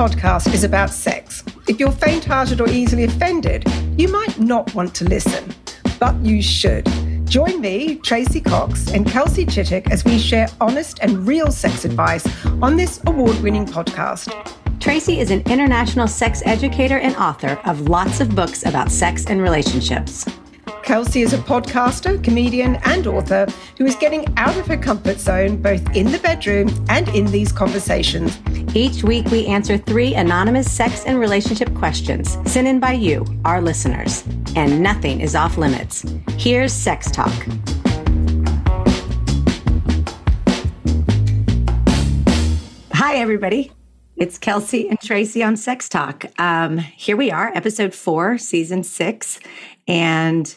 Podcast is about sex. If you're faint hearted or easily offended, you might not want to listen, but you should. Join me, Tracey Cox, and Kelsey Chittick as we share honest and real sex advice on this award winning podcast. Tracey is an international sex educator and author of lots of books about sex and relationships. Kelsey is a podcaster, comedian, and author who is getting out of her comfort zone both in the bedroom and in these conversations. Each week, we answer three anonymous sex and relationship questions sent in by you, our listeners. And nothing is off limits. Here's Sex Talk. Hi, everybody. It's Kelsey and Tracey on Sex Talk. Um, here we are, episode four, season six. And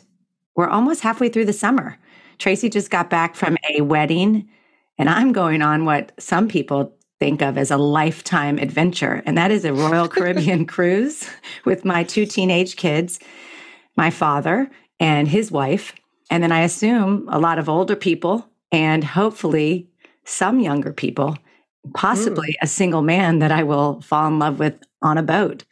we're almost halfway through the summer. Tracy just got back from a wedding, and I'm going on what some people think of as a lifetime adventure, and that is a Royal Caribbean cruise with my two teenage kids, my father, and his wife. And then I assume a lot of older people, and hopefully some younger people, possibly mm. a single man that I will fall in love with on a boat.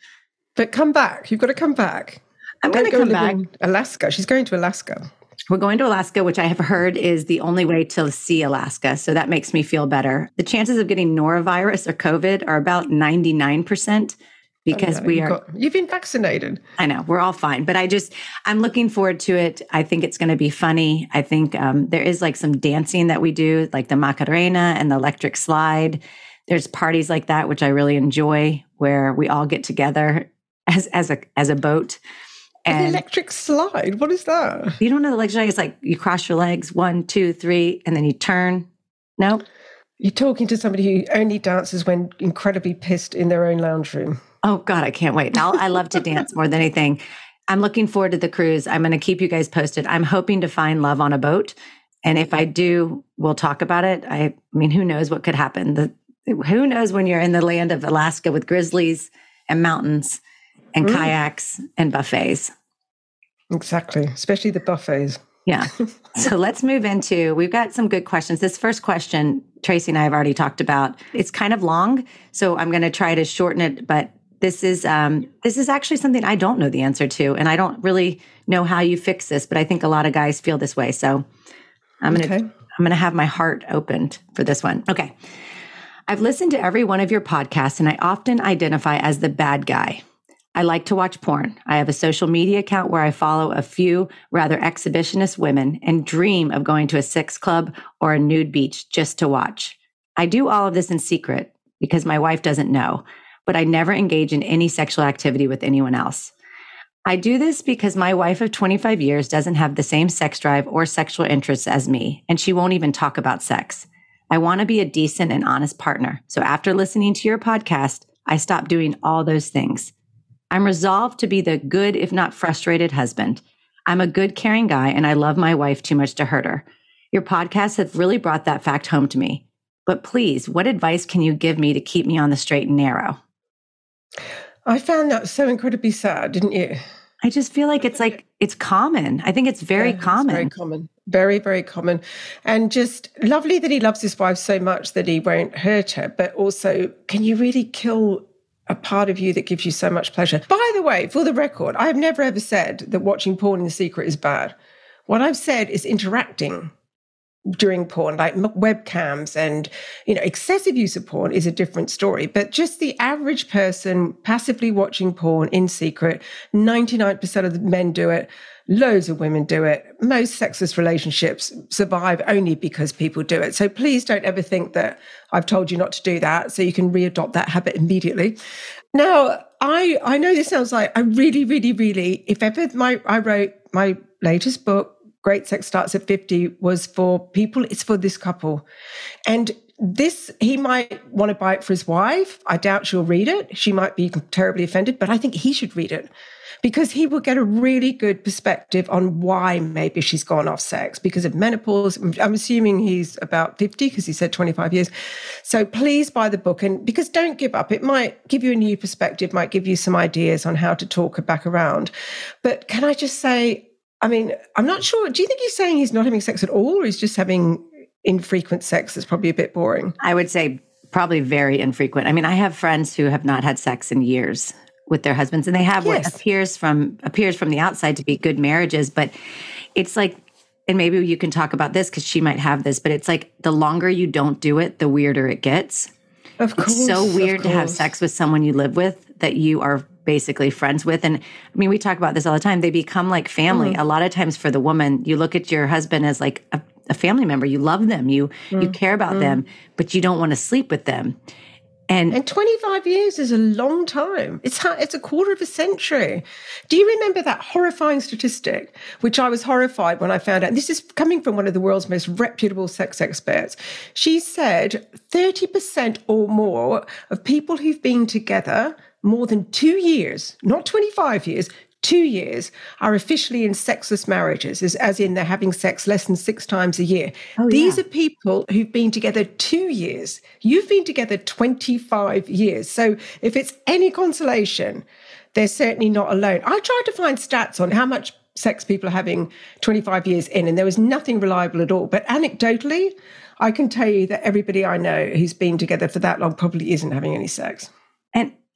But come back. You've got to come back. I'm going to come back. Alaska. She's going to Alaska. We're going to Alaska, which I have heard is the only way to see Alaska. So that makes me feel better. The chances of getting norovirus or COVID are about 99% because we are. Got, you've been vaccinated. I know. We're all fine. But I just, I'm looking forward to it. I think it's going to be funny. I think um, there is like some dancing that we do, like the Macarena and the electric slide. There's parties like that, which I really enjoy, where we all get together as, as a, as a boat and An electric slide. What is that? You don't know the electric slide. It's like you cross your legs, one, two, three, and then you turn. No? You're talking to somebody who only dances when incredibly pissed in their own lounge room. Oh God, I can't wait. Now I love to dance more than anything. I'm looking forward to the cruise. I'm going to keep you guys posted. I'm hoping to find love on a boat. And if I do, we'll talk about it. I, I mean, who knows what could happen? The, who knows when you're in the land of Alaska with grizzlies and mountains and mm. kayaks and buffets. Exactly, especially the buffets. Yeah. so let's move into we've got some good questions. This first question, Tracey and I have already talked about. It's kind of long, so I'm going to try to shorten it, but this is um, this is actually something I don't know the answer to, and I don't really know how you fix this, but I think a lot of guys feel this way. So I'm gonna okay. I'm gonna have my heart opened for this one. Okay. I've listened to every one of your podcasts, and I often identify as the bad guy. I like to watch porn. I have a social media account where I follow a few rather exhibitionist women and dream of going to a sex club or a nude beach just to watch. I do all of this in secret because my wife doesn't know, but I never engage in any sexual activity with anyone else. I do this because my wife of 25 years doesn't have the same sex drive or sexual interests as me, and she won't even talk about sex. I want to be a decent and honest partner. So after listening to your podcast, I stopped doing all those things. I'm resolved to be the good, if not frustrated husband. I'm a good, caring guy, and I love my wife too much to hurt her. Your podcasts have really brought that fact home to me. But please, what advice can you give me to keep me on the straight and narrow? I found that so incredibly sad, didn't you? I just feel like it's like it's common. I think it's very yeah, common. It's very common. Very, very common. And just lovely that he loves his wife so much that he won't hurt her. But also, can you really kill a part of you that gives you so much pleasure. By the way, for the record, I've never ever said that watching porn in secret is bad. What I've said is interacting during porn, like webcams and, you know, excessive use of porn is a different story. But just the average person passively watching porn in secret, 99% of the men do it. Loads of women do it. Most sexist relationships survive only because people do it. So please don't ever think that I've told you not to do that. So you can readopt that habit immediately. Now, I I know this sounds like I really, really, really, if ever my I wrote my latest book, Great Sex Starts at 50, was for people, it's for this couple. And this, he might want to buy it for his wife. I doubt she'll read it. She might be terribly offended, but I think he should read it because he will get a really good perspective on why maybe she's gone off sex because of menopause. I'm assuming he's about 50 because he said 25 years. So please buy the book and because don't give up. It might give you a new perspective, might give you some ideas on how to talk back around. But can I just say, I mean, I'm not sure. Do you think he's saying he's not having sex at all or he's just having infrequent sex is probably a bit boring? I would say probably very infrequent. I mean, I have friends who have not had sex in years with their husbands and they have yes. what appears from appears from the outside to be good marriages, but it's like and maybe you can talk about this cuz she might have this, but it's like the longer you don't do it, the weirder it gets. Of course. It's so weird to have sex with someone you live with that you are basically friends with. And I mean, we talk about this all the time. They become like family. Mm. A lot of times for the woman, you look at your husband as like a a family member. You love them, you mm. you care about mm. them, but you don't want to sleep with them. And, and 25 years is a long time. It's it's a quarter of a century. Do you remember that horrifying statistic, which I was horrified when I found out? This is coming from one of the world's most reputable sex experts. She said 30% or more of people who've been together more than two years, not 25 years, two years are officially in sexless marriages, as, as in they're having sex less than six times a year. Oh, These yeah. are people who've been together two years. You've been together 25 years. So if it's any consolation, they're certainly not alone. I tried to find stats on how much sex people are having 25 years in, and there was nothing reliable at all. But anecdotally, I can tell you that everybody I know who's been together for that long probably isn't having any sex.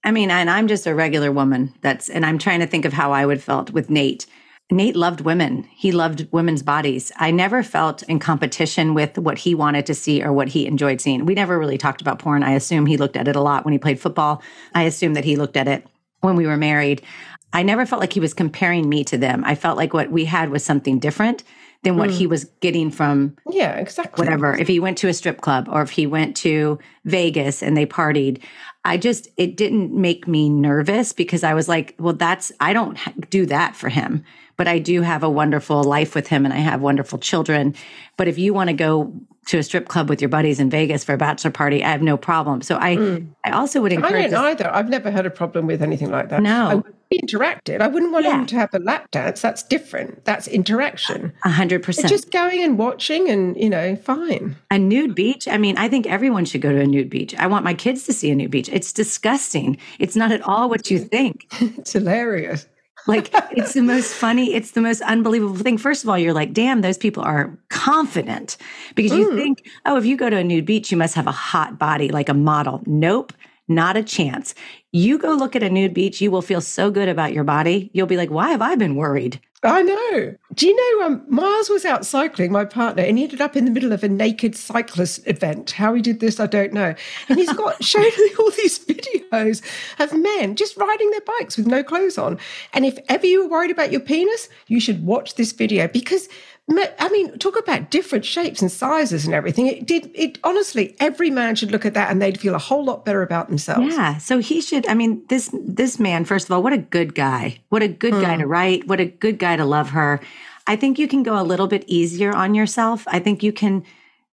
I mean, and I'm just a regular woman. That's, and I'm trying to think of how I would felt with Nate. Nate loved women. He loved women's bodies. I never felt in competition with what he wanted to see or what he enjoyed seeing. We never really talked about porn. I assume he looked at it a lot when he played football. I assume that he looked at it when we were married. I never felt like he was comparing me to them. I felt like what we had was something different than what mm. he was getting from yeah exactly whatever if he went to a strip club or if he went to vegas and they partied I just, it didn't make me nervous because I was like, well, that's, I don't do that for him, but I do have a wonderful life with him and I have wonderful children. But if you want to go to a strip club with your buddies in Vegas for a bachelor party, I have no problem. So I, mm. I also would encourage. I don't either. I've never had a problem with anything like that. No, be interacted. I wouldn't want yeah. him to have a lap dance. That's different. That's interaction. A hundred percent. Just going and watching, and you know, fine. A nude beach. I mean, I think everyone should go to a nude beach. I want my kids to see a nude beach. It's disgusting. It's not at all what you think. it's hilarious like it's the most funny, it's the most unbelievable thing. First of all, you're like, damn, those people are confident because you mm. think, oh, if you go to a nude beach, you must have a hot body like a model. Nope. Not a chance. You go look at a nude beach, you will feel so good about your body. You'll be like, why have I been worried? I know. Do you know, um, Miles was out cycling, my partner, and he ended up in the middle of a naked cyclist event. How he did this, I don't know. And he's got showed me all these videos of men just riding their bikes with no clothes on. And if ever you were worried about your penis, you should watch this video because I mean, talk about different shapes and sizes and everything. It did it honestly, every man should look at that and they'd feel a whole lot better about themselves. Yeah. So he should I mean, this this man, first of all, what a good guy. What a good guy hmm. to write. What a good guy to love her. I think you can go a little bit easier on yourself. I think you can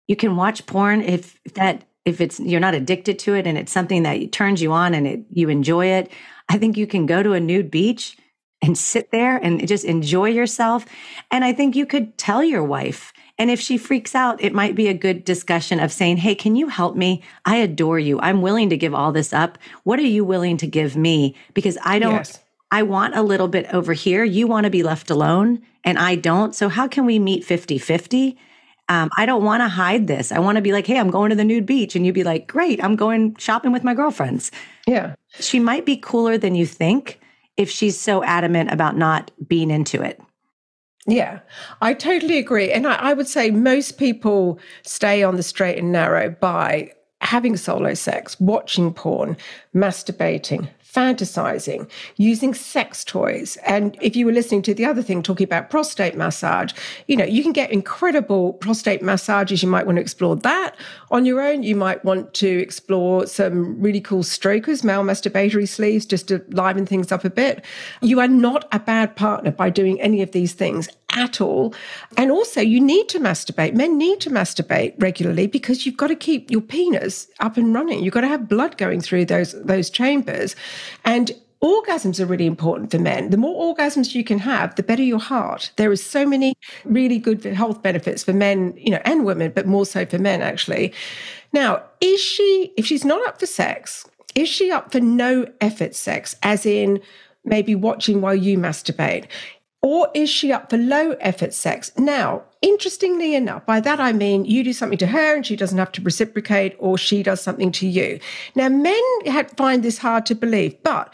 you can watch porn if that if it's you're not addicted to it and it's something that turns you on and it you enjoy it. I think you can go to a nude beach and sit there and just enjoy yourself. And I think you could tell your wife. And if she freaks out, it might be a good discussion of saying, Hey, can you help me? I adore you. I'm willing to give all this up. What are you willing to give me? Because I don't, yes. I want a little bit over here. You want to be left alone and I don't. So how can we meet 50 50? Um, I don't want to hide this. I want to be like, hey, I'm going to the nude beach. And you'd be like, great, I'm going shopping with my girlfriends. Yeah. She might be cooler than you think if she's so adamant about not being into it. Yeah, I totally agree. And I, I, would say most people stay on the straight and narrow by having solo sex, watching porn, masturbating, fantasizing, using sex toys. And if you were listening to the other thing, talking about prostate massage, you know, you can get incredible prostate massages. You might want to explore that on your own. You might want to explore some really cool strokers, male masturbatory sleeves, just to liven things up a bit. You are not a bad partner by doing any of these things. At all. And also, you need to masturbate. Men need to masturbate regularly because you've got to keep your penis up and running. You've got to have blood going through those those chambers, and orgasms are really important for men. The more orgasms you can have, the better your heart. There is so many really good health benefits for men, you know, and women, but more so for men actually. Now, is she if she's not up for sex, is she up for no effort sex as in maybe watching while you masturbate? Or is she up for low effort sex? Now, interestingly enough, by that I mean you do something to her and she doesn't have to reciprocate, or she does something to you. Now, men find this hard to believe, but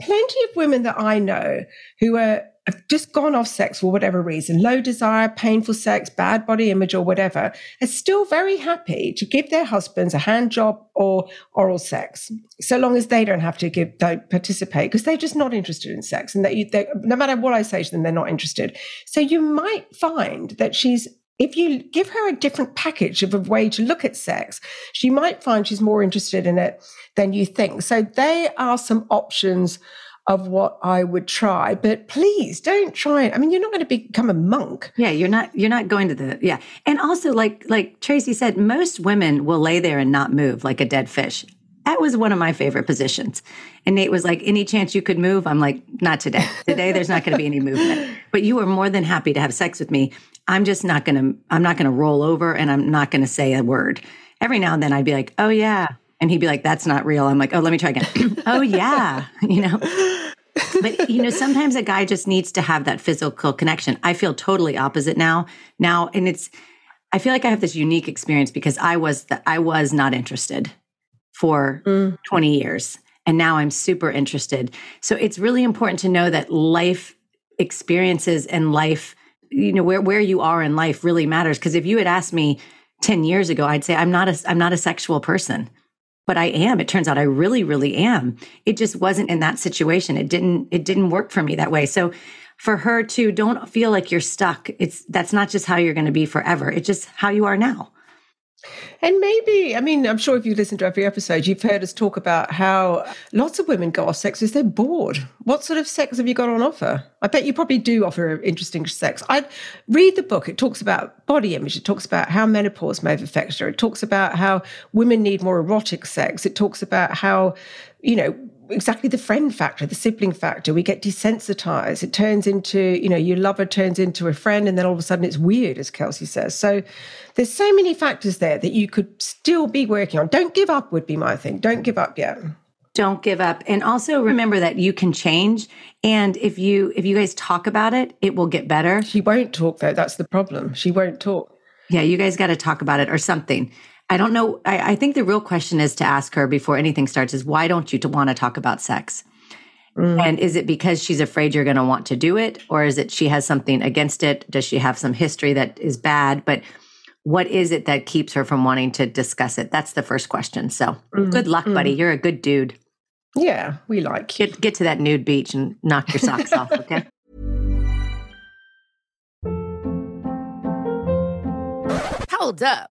plenty of women that I know who are just gone off sex for whatever reason, low desire, painful sex, bad body image, or whatever, are still very happy to give their husbands a hand job or oral sex, so long as they don't have to give don't participate because they're just not interested in sex, and that they, no matter what I say to them, they're not interested. So you might find that she's if you give her a different package of a way to look at sex, she might find she's more interested in it than you think. So they are some options of what I would try. But please don't try it. I mean, you're not going to become a monk. Yeah, you're not you're not going to the yeah. And also like like Tracey said, most women will lay there and not move like a dead fish. That was one of my favorite positions. And Nate was like, any chance you could move? I'm like, not today. Today there's not going to be any movement. But you are more than happy to have sex with me. I'm just not going to I'm not going to roll over and I'm not going to say a word. Every now and then I'd be like, "Oh yeah." And he'd be like, "That's not real." I'm like, "Oh, let me try again." "Oh yeah." You know. but you know sometimes a guy just needs to have that physical connection i feel totally opposite now now and it's i feel like i have this unique experience because i was that i was not interested for mm. 20 years and now i'm super interested so it's really important to know that life experiences and life you know where where you are in life really matters because if you had asked me 10 years ago I'd say I'm not a I'm not a sexual person but I am. It turns out I really really am. It just wasn't in that situation. It didn't it didn't work for me that way. So for her to don't feel like you're stuck. It's that's not just how you're going to be forever. It's just how you are now and maybe, I mean, I'm sure if you listen to every episode, you've heard us talk about how lots of women go off sex because they're bored. What sort of sex have you got on offer? I bet you probably do offer interesting sex. I read the book. It talks about body image. It talks about how menopause may have affected her. It talks about how women need more erotic sex. It talks about how, you know, exactly the friend factor, the sibling factor. We get desensitized. It turns into, you know, your lover turns into a friend, and then all of a sudden it's weird, as Kelsey says. So there's so many factors there that you could still be working on. Don't give up, would be my thing. Don't give up yet. Don't give up. And also remember that you can change. And if you if you guys talk about it, it will get better. She won't talk though. That's the problem. She won't talk. Yeah, you guys got to talk about it or something. I don't know. I, I, think the real question is to ask her before anything starts is why don't you to want to talk about sex? Mm. And is it because she's afraid you're going to want to do it? Or is it she has something against it? Does she have some history that is bad? But what is it that keeps her from wanting to discuss it? That's the first question. So mm. good luck, buddy. Mm. You're a good dude. Yeah, we like you. Get, get to that nude beach and knock your socks off, okay? Hold up.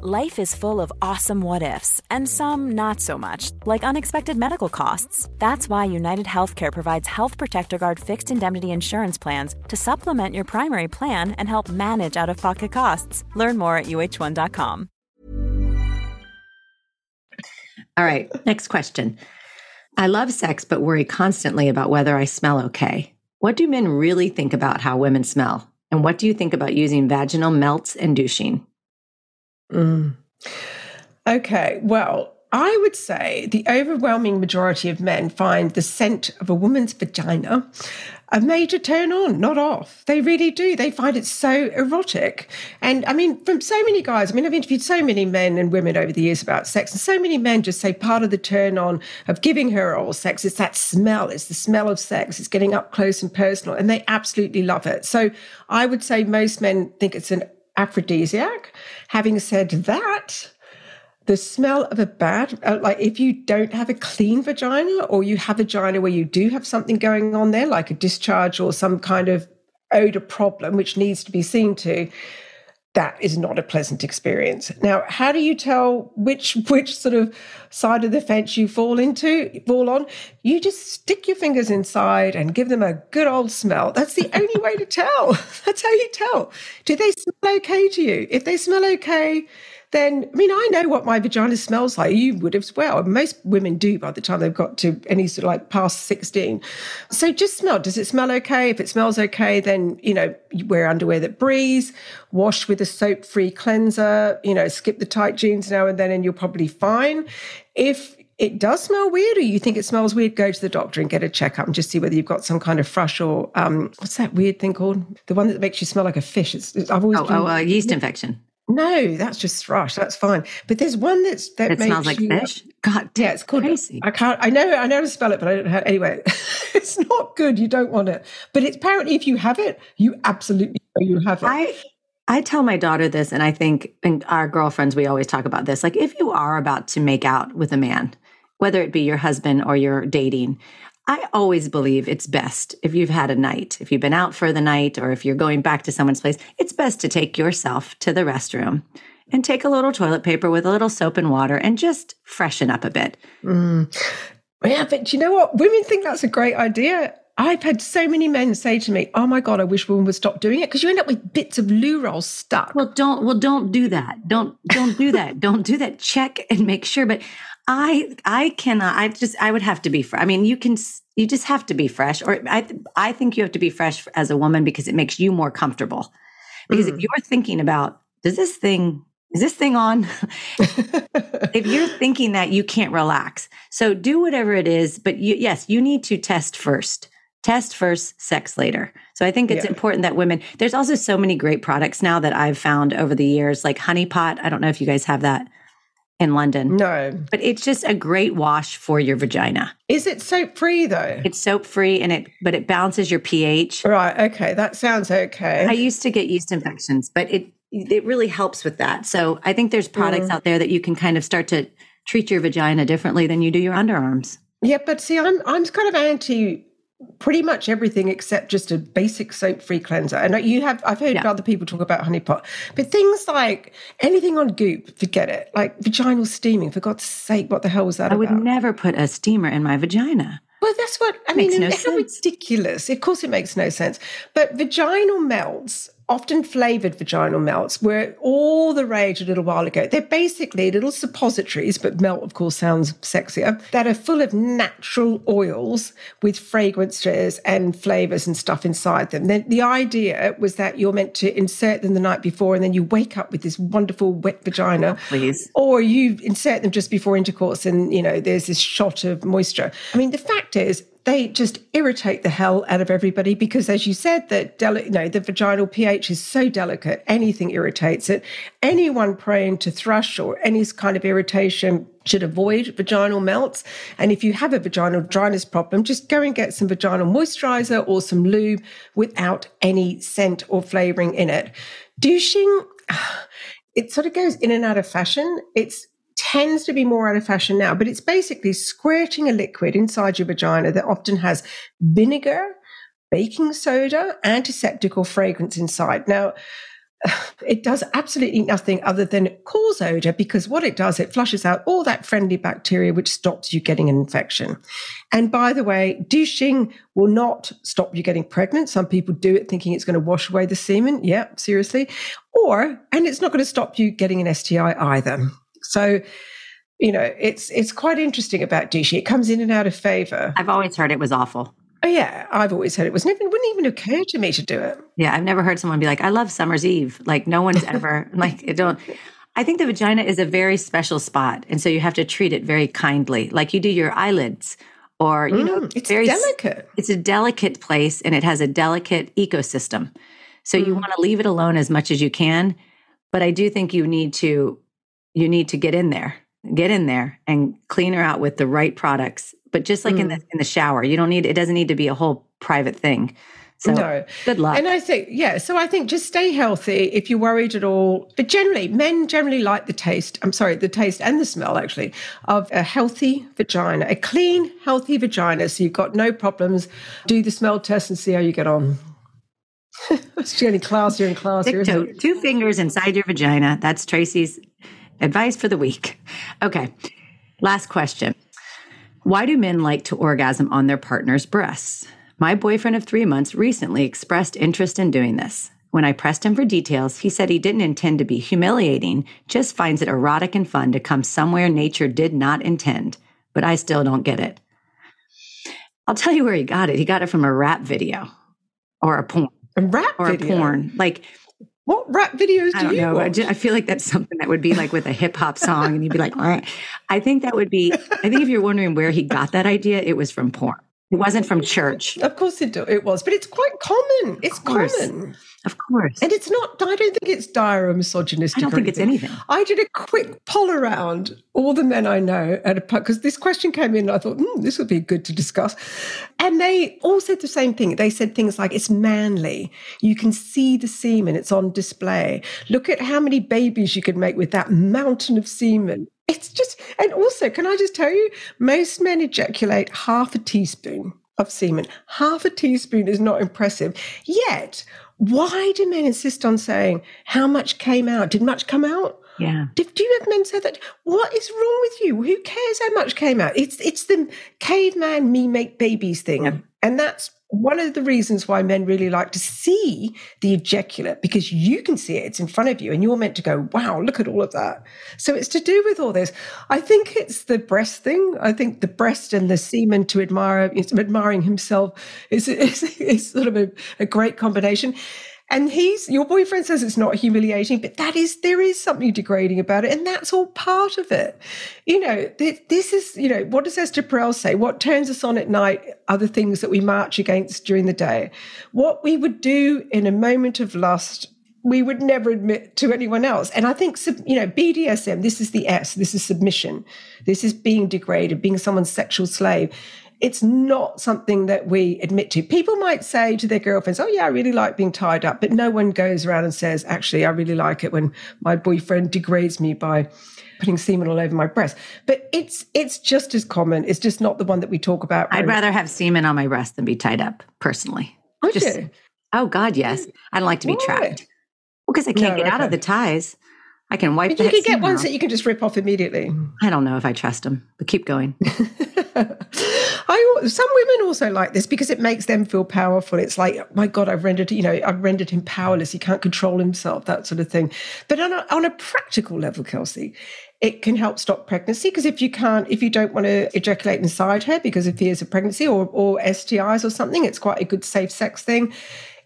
Life is full of awesome what ifs, and some not so much, like unexpected medical costs. That's why United Healthcare provides Health Protector Guard fixed indemnity insurance plans to supplement your primary plan and help manage out of pocket costs. Learn more at uh1.com. All right, next question. I love sex, but worry constantly about whether I smell okay. What do men really think about how women smell? And what do you think about using vaginal melts and douching? Mm. Okay, well, I would say the overwhelming majority of men find the scent of a woman's vagina a major turn on, not off. They really do. They find it so erotic. And I mean, from so many guys, I mean, I've interviewed so many men and women over the years about sex, and so many men just say part of the turn on of giving her oral sex is that smell. It's the smell of sex. It's getting up close and personal, and they absolutely love it. So I would say most men think it's an aphrodisiac. Having said that, the smell of a bad, uh, like if you don't have a clean vagina or you have a vagina where you do have something going on there, like a discharge or some kind of odor problem, which needs to be seen to, that is not a pleasant experience. Now, how do you tell which which sort of side of the fence you fall into, fall on? You just stick your fingers inside and give them a good old smell. That's the only way to tell. That's how you tell. Do they smell okay to you? If they smell okay, then I mean, I know what my vagina smells like. You would as well. Most women do by the time they've got to any sort of like past 16. So just smell. Does it smell okay? If it smells okay, then, you know, you wear underwear that breathes, wash with a soap free cleanser, you know, skip the tight jeans now and then, and you're probably fine. If it does smell weird or you think it smells weird, go to the doctor and get a checkup and just see whether you've got some kind of thrush or um, what's that weird thing called? The one that makes you smell like a fish. It's, I've always oh, been, oh uh, yeast infection. No, that's just thrush. That's fine. But there's one that's that makes it smells like you, fish. God, yeah, it's called. crazy. I can't. I know. I know how to spell it, but I don't have. Anyway, it's not good. You don't want it. But it's apparently if you have it, you absolutely know you have it. I I tell my daughter this, and I think, and our girlfriends, we always talk about this. Like, if you are about to make out with a man, whether it be your husband or you're dating, I always believe it's best if you've had a night, if you've been out for the night, or if you're going back to someone's place, it's best to take yourself to the restroom and take a little toilet paper with a little soap and water and just freshen up a bit. Mm. Yeah, but you know what? Women think that's a great idea. I've had so many men say to me, "Oh my god, I wish women would stop doing it," because you end up with bits of loo roll stuck. Well, don't well don't do that. Don't don't do that. don't do that. Check and make sure. But I I cannot. I just I would have to be. I mean, you can. You just have to be fresh, or I I think you have to be fresh as a woman because it makes you more comfortable. Because mm. if you're thinking about does this thing is this thing on? if you're thinking that you can't relax, so do whatever it is. But you, yes, you need to test first. Test first, sex later. So I think it's yeah. important that women. There's also so many great products now that I've found over the years, like Honey Pot. I don't know if you guys have that in London. No. But it's just a great wash for your vagina. Is it soap free though? It's soap free and it but it balances your pH. Right, okay. That sounds okay. I used to get yeast infections, but it it really helps with that. So I think there's products mm. out there that you can kind of start to treat your vagina differently than you do your underarms. Yeah, but see, I'm I'm kind of anti pretty much everything except just a basic soap-free cleanser. And you have I've heard yeah. other people talk about honey pot, but things like anything on Goop, forget it. Like vaginal steaming, for God's sake, what the hell was that? I about? would never put a steamer in my vagina. Well, that's what I makes mean. No how sense. ridiculous! Of course, it makes no sense. But vaginal melts often flavored vaginal melts were all the rage a little while ago. They're basically little suppositories, but melt, of course, sounds sexier, that are full of natural oils with fragrances and flavors and stuff inside them. The, the idea was that you're meant to insert them the night before and then you wake up with this wonderful wet vagina. Oh, please. Or you insert them just before intercourse and, you know, there's this shot of moisture. I mean, the fact is, they just irritate the hell out of everybody because, as you said, that deli- you know, the vaginal pH is so delicate, anything irritates it. Anyone prone to thrush or any kind of irritation should avoid vaginal melts. And if you have a vaginal dryness problem, just go and get some vaginal moisturizer or some lube without any scent or flavoring in it. Douching, it sort of goes in and out of fashion. It's tends to be more out of fashion now, but it's basically squirting a liquid inside your vagina that often has vinegar, baking soda, antiseptic, or fragrance inside. Now, it does absolutely nothing other than cause odor because what it does, it flushes out all that friendly bacteria, which stops you getting an infection. And by the way, douching will not stop you getting pregnant. Some people do it thinking it's going to wash away the semen. Yeah, seriously. Or, and it's not going to stop you getting an STI either. So, you know, it's it's quite interesting about douchey. It comes in and out of favor. I've always heard it was awful. Oh yeah, I've always heard it was never wouldn't even occur to me to do it. Yeah, I've never heard someone be like, "I love summer's eve." Like no one's ever like it don't. I think the vagina is a very special spot, and so you have to treat it very kindly, like you do your eyelids, or you mm, know, it's very delicate. It's a delicate place, and it has a delicate ecosystem. So mm. you want to leave it alone as much as you can, but I do think you need to you need to get in there, get in there and clean her out with the right products. But just like mm. in the in the shower, you don't need it doesn't need to be a whole private thing. So no. good luck. And I think, yeah, so I think just stay healthy if you're worried at all. But generally, men generally like the taste, I'm sorry, the taste and the smell actually of a healthy vagina, a clean, healthy vagina. So you've got no problems. Do the smell test and see how you get on. it's getting classier and classier. Isn't it? two fingers inside your vagina. That's Tracey's advice for the week. Okay. Last question. Why do men like to orgasm on their partner's breasts? My boyfriend of three months recently expressed interest in doing this. When I pressed him for details, he said he didn't intend to be humiliating, just finds it erotic and fun to come somewhere nature did not intend. But I still don't get it. I'll tell you where he got it. He got it from a rap video or a porn A rap or video. a porn. Like, What rap videos do I don't you know. I, watch? ju- I feel like that's something that would be like with a hip hop song, and you'd be like, "All right." I think that would be. I think if you're wondering where he got that idea, it was from porn. It wasn't from church, Of course it, do, it was, but it's quite common. It's common. Of course. And it's not, I don't think it's dire or misogynistic. I don't think it's anything. I did a quick poll around all the men I know at a pub because this question came in. And I thought, hmm, this would be good to discuss. And they all said the same thing. They said things like, it's manly. You can see the semen, it's on display. Look at how many babies you could make with that mountain of semen. It's just, and also, can I just tell you, most men ejaculate half a teaspoon of semen. Half a teaspoon is not impressive. Yet, why do men insist on saying how much came out? Did much come out? Yeah. Do, do you have men say that? What is wrong with you? Who cares how much came out? It's it's the caveman me make babies thing, Yep. And that's one of the reasons why men really like to see the ejaculate because you can see it; it's in front of you, and you're meant to go, "Wow, look at all of that." So it's to do with all this. I think it's the breast thing. I think the breast and the semen to admire, admiring himself is is, is sort of a, a great combination. And he's your boyfriend says it's not humiliating, but that is there is something degrading about it, and that's all part of it. You know, th- this is you know what does Esther Perel say? What turns us on at night are the things that we march against during the day. What we would do in a moment of lust, we would never admit to anyone else. And I think you know BDSM. This is the S. This is submission. This is being degraded, being someone's sexual slave it's not something that we admit to. People might say to their girlfriends, Oh, yeah, I really like being tied up. But no one goes around and says, Actually, I really like it when my boyfriend degrades me by putting semen all over my breast. But it's it's just as common. It's just not the one that we talk about. I'd rather have semen on my breast than be tied up, personally. Would just- you? Oh, God, yes. I don't like to be Why? trapped. Well, because I can't No, get out of the ties. I can wipe But you can get ones that you can just rip off immediately. I don't know if I trust them, but keep going. I some women also like this because it makes them feel powerful. It's like, oh my God, I've rendered you know I've rendered him powerless. He can't control himself, that sort of thing. But on a, on a practical level, Kelsey, it can help stop pregnancy because if you can't, if you don't want to ejaculate inside her because of fears of pregnancy or or STIs or something, it's quite a good safe sex thing.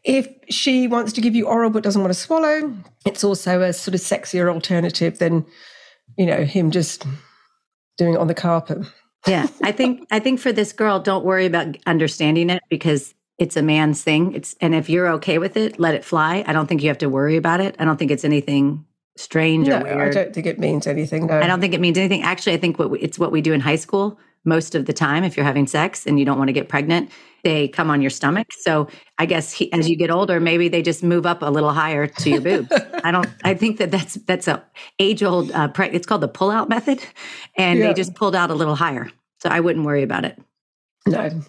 If she wants to give you oral but doesn't want to swallow, it's also a sort of sexier alternative than you know him just doing it on the carpet. Yeah, I think I think for this girl, don't worry about understanding it because it's a man's thing. It's and if you're okay with it, let it fly. I don't think you have to worry about it. I don't think it's anything strange No, or weird. I don't think it means anything. No. I don't think it means anything. Actually, I think what we, it's what we do in high school most of the time. If you're having sex and you don't want to get pregnant, they come on your stomach. So I guess he, as you get older, maybe they just move up a little higher to your boob. I don't. I think that that's that's a age old. Uh, pre- it's called the pull out method, and Yeah. they just pulled out a little higher. So I wouldn't worry about it. No. And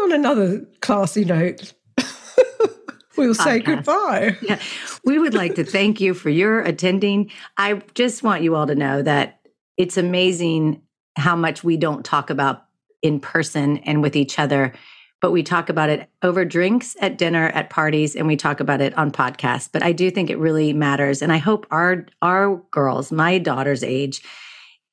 on another classy note, we'll say goodbye. Yeah. We would like to thank you for your attending. I just want you all to know that it's amazing how much we don't talk about in person and with each other, but we talk about it over drinks at dinner, at parties, and we talk about it on podcasts. But I do think it really matters. And I hope our our girls, my daughter's age,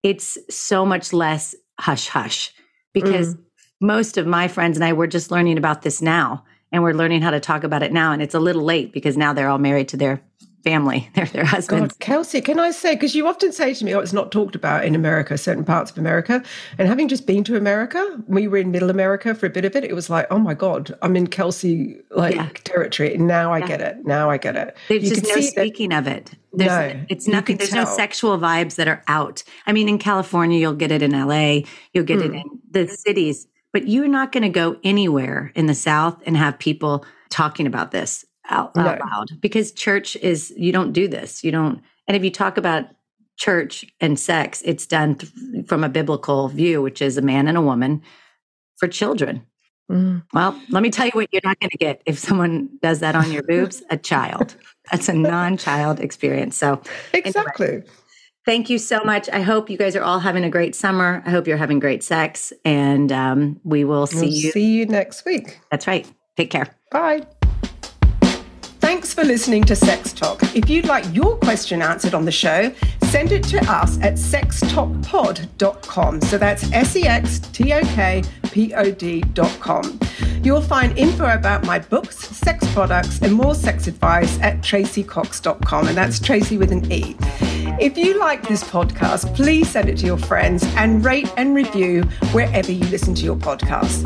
it's so much less hush hush because mm. most of my friends and I were just learning about this now and we're learning how to talk about it now and it's a little late because now they're all married to their family their their husbands God, Kelsey, can I say, because you often say to me, oh, it's not talked about in America, certain parts of America. And having just been to America, we were in middle America for a bit of it. It was like, oh my God, I'm in Kelsey like Yeah. territory. And now I Yeah. get it. Now I get it. there's You just can no see that- speaking of it there's No, it's nothing there's no sexual vibes that are out i mean in california you'll get it in la you'll get it Hmm. in the cities but you're not going to go anywhere in the south and have people talking about this out, out No. loud because church is you don't do this. You don't. And if you talk about church and sex, it's done th- from a biblical view, which is a man and a woman for children. Mm. Well, let me tell you what you're not going to get if someone does that on your boobs a child. That's a non child experience. So, Exactly. thank you so much. I hope you guys are all having a great summer. I hope you're having great sex. And um, we will see We'll you. see you next week. That's right. Take care. Bye. Thanks for listening to Sex Talk. If you'd like your question answered on the show, send it to us at sextalkpod.com. So that's S E X T O K P O D.com. You'll find info about my books, sex products, and more sex advice at traceycox.com. And that's Tracey with an E. If you like this podcast, please send it to your friends and rate and review wherever you listen to your podcasts.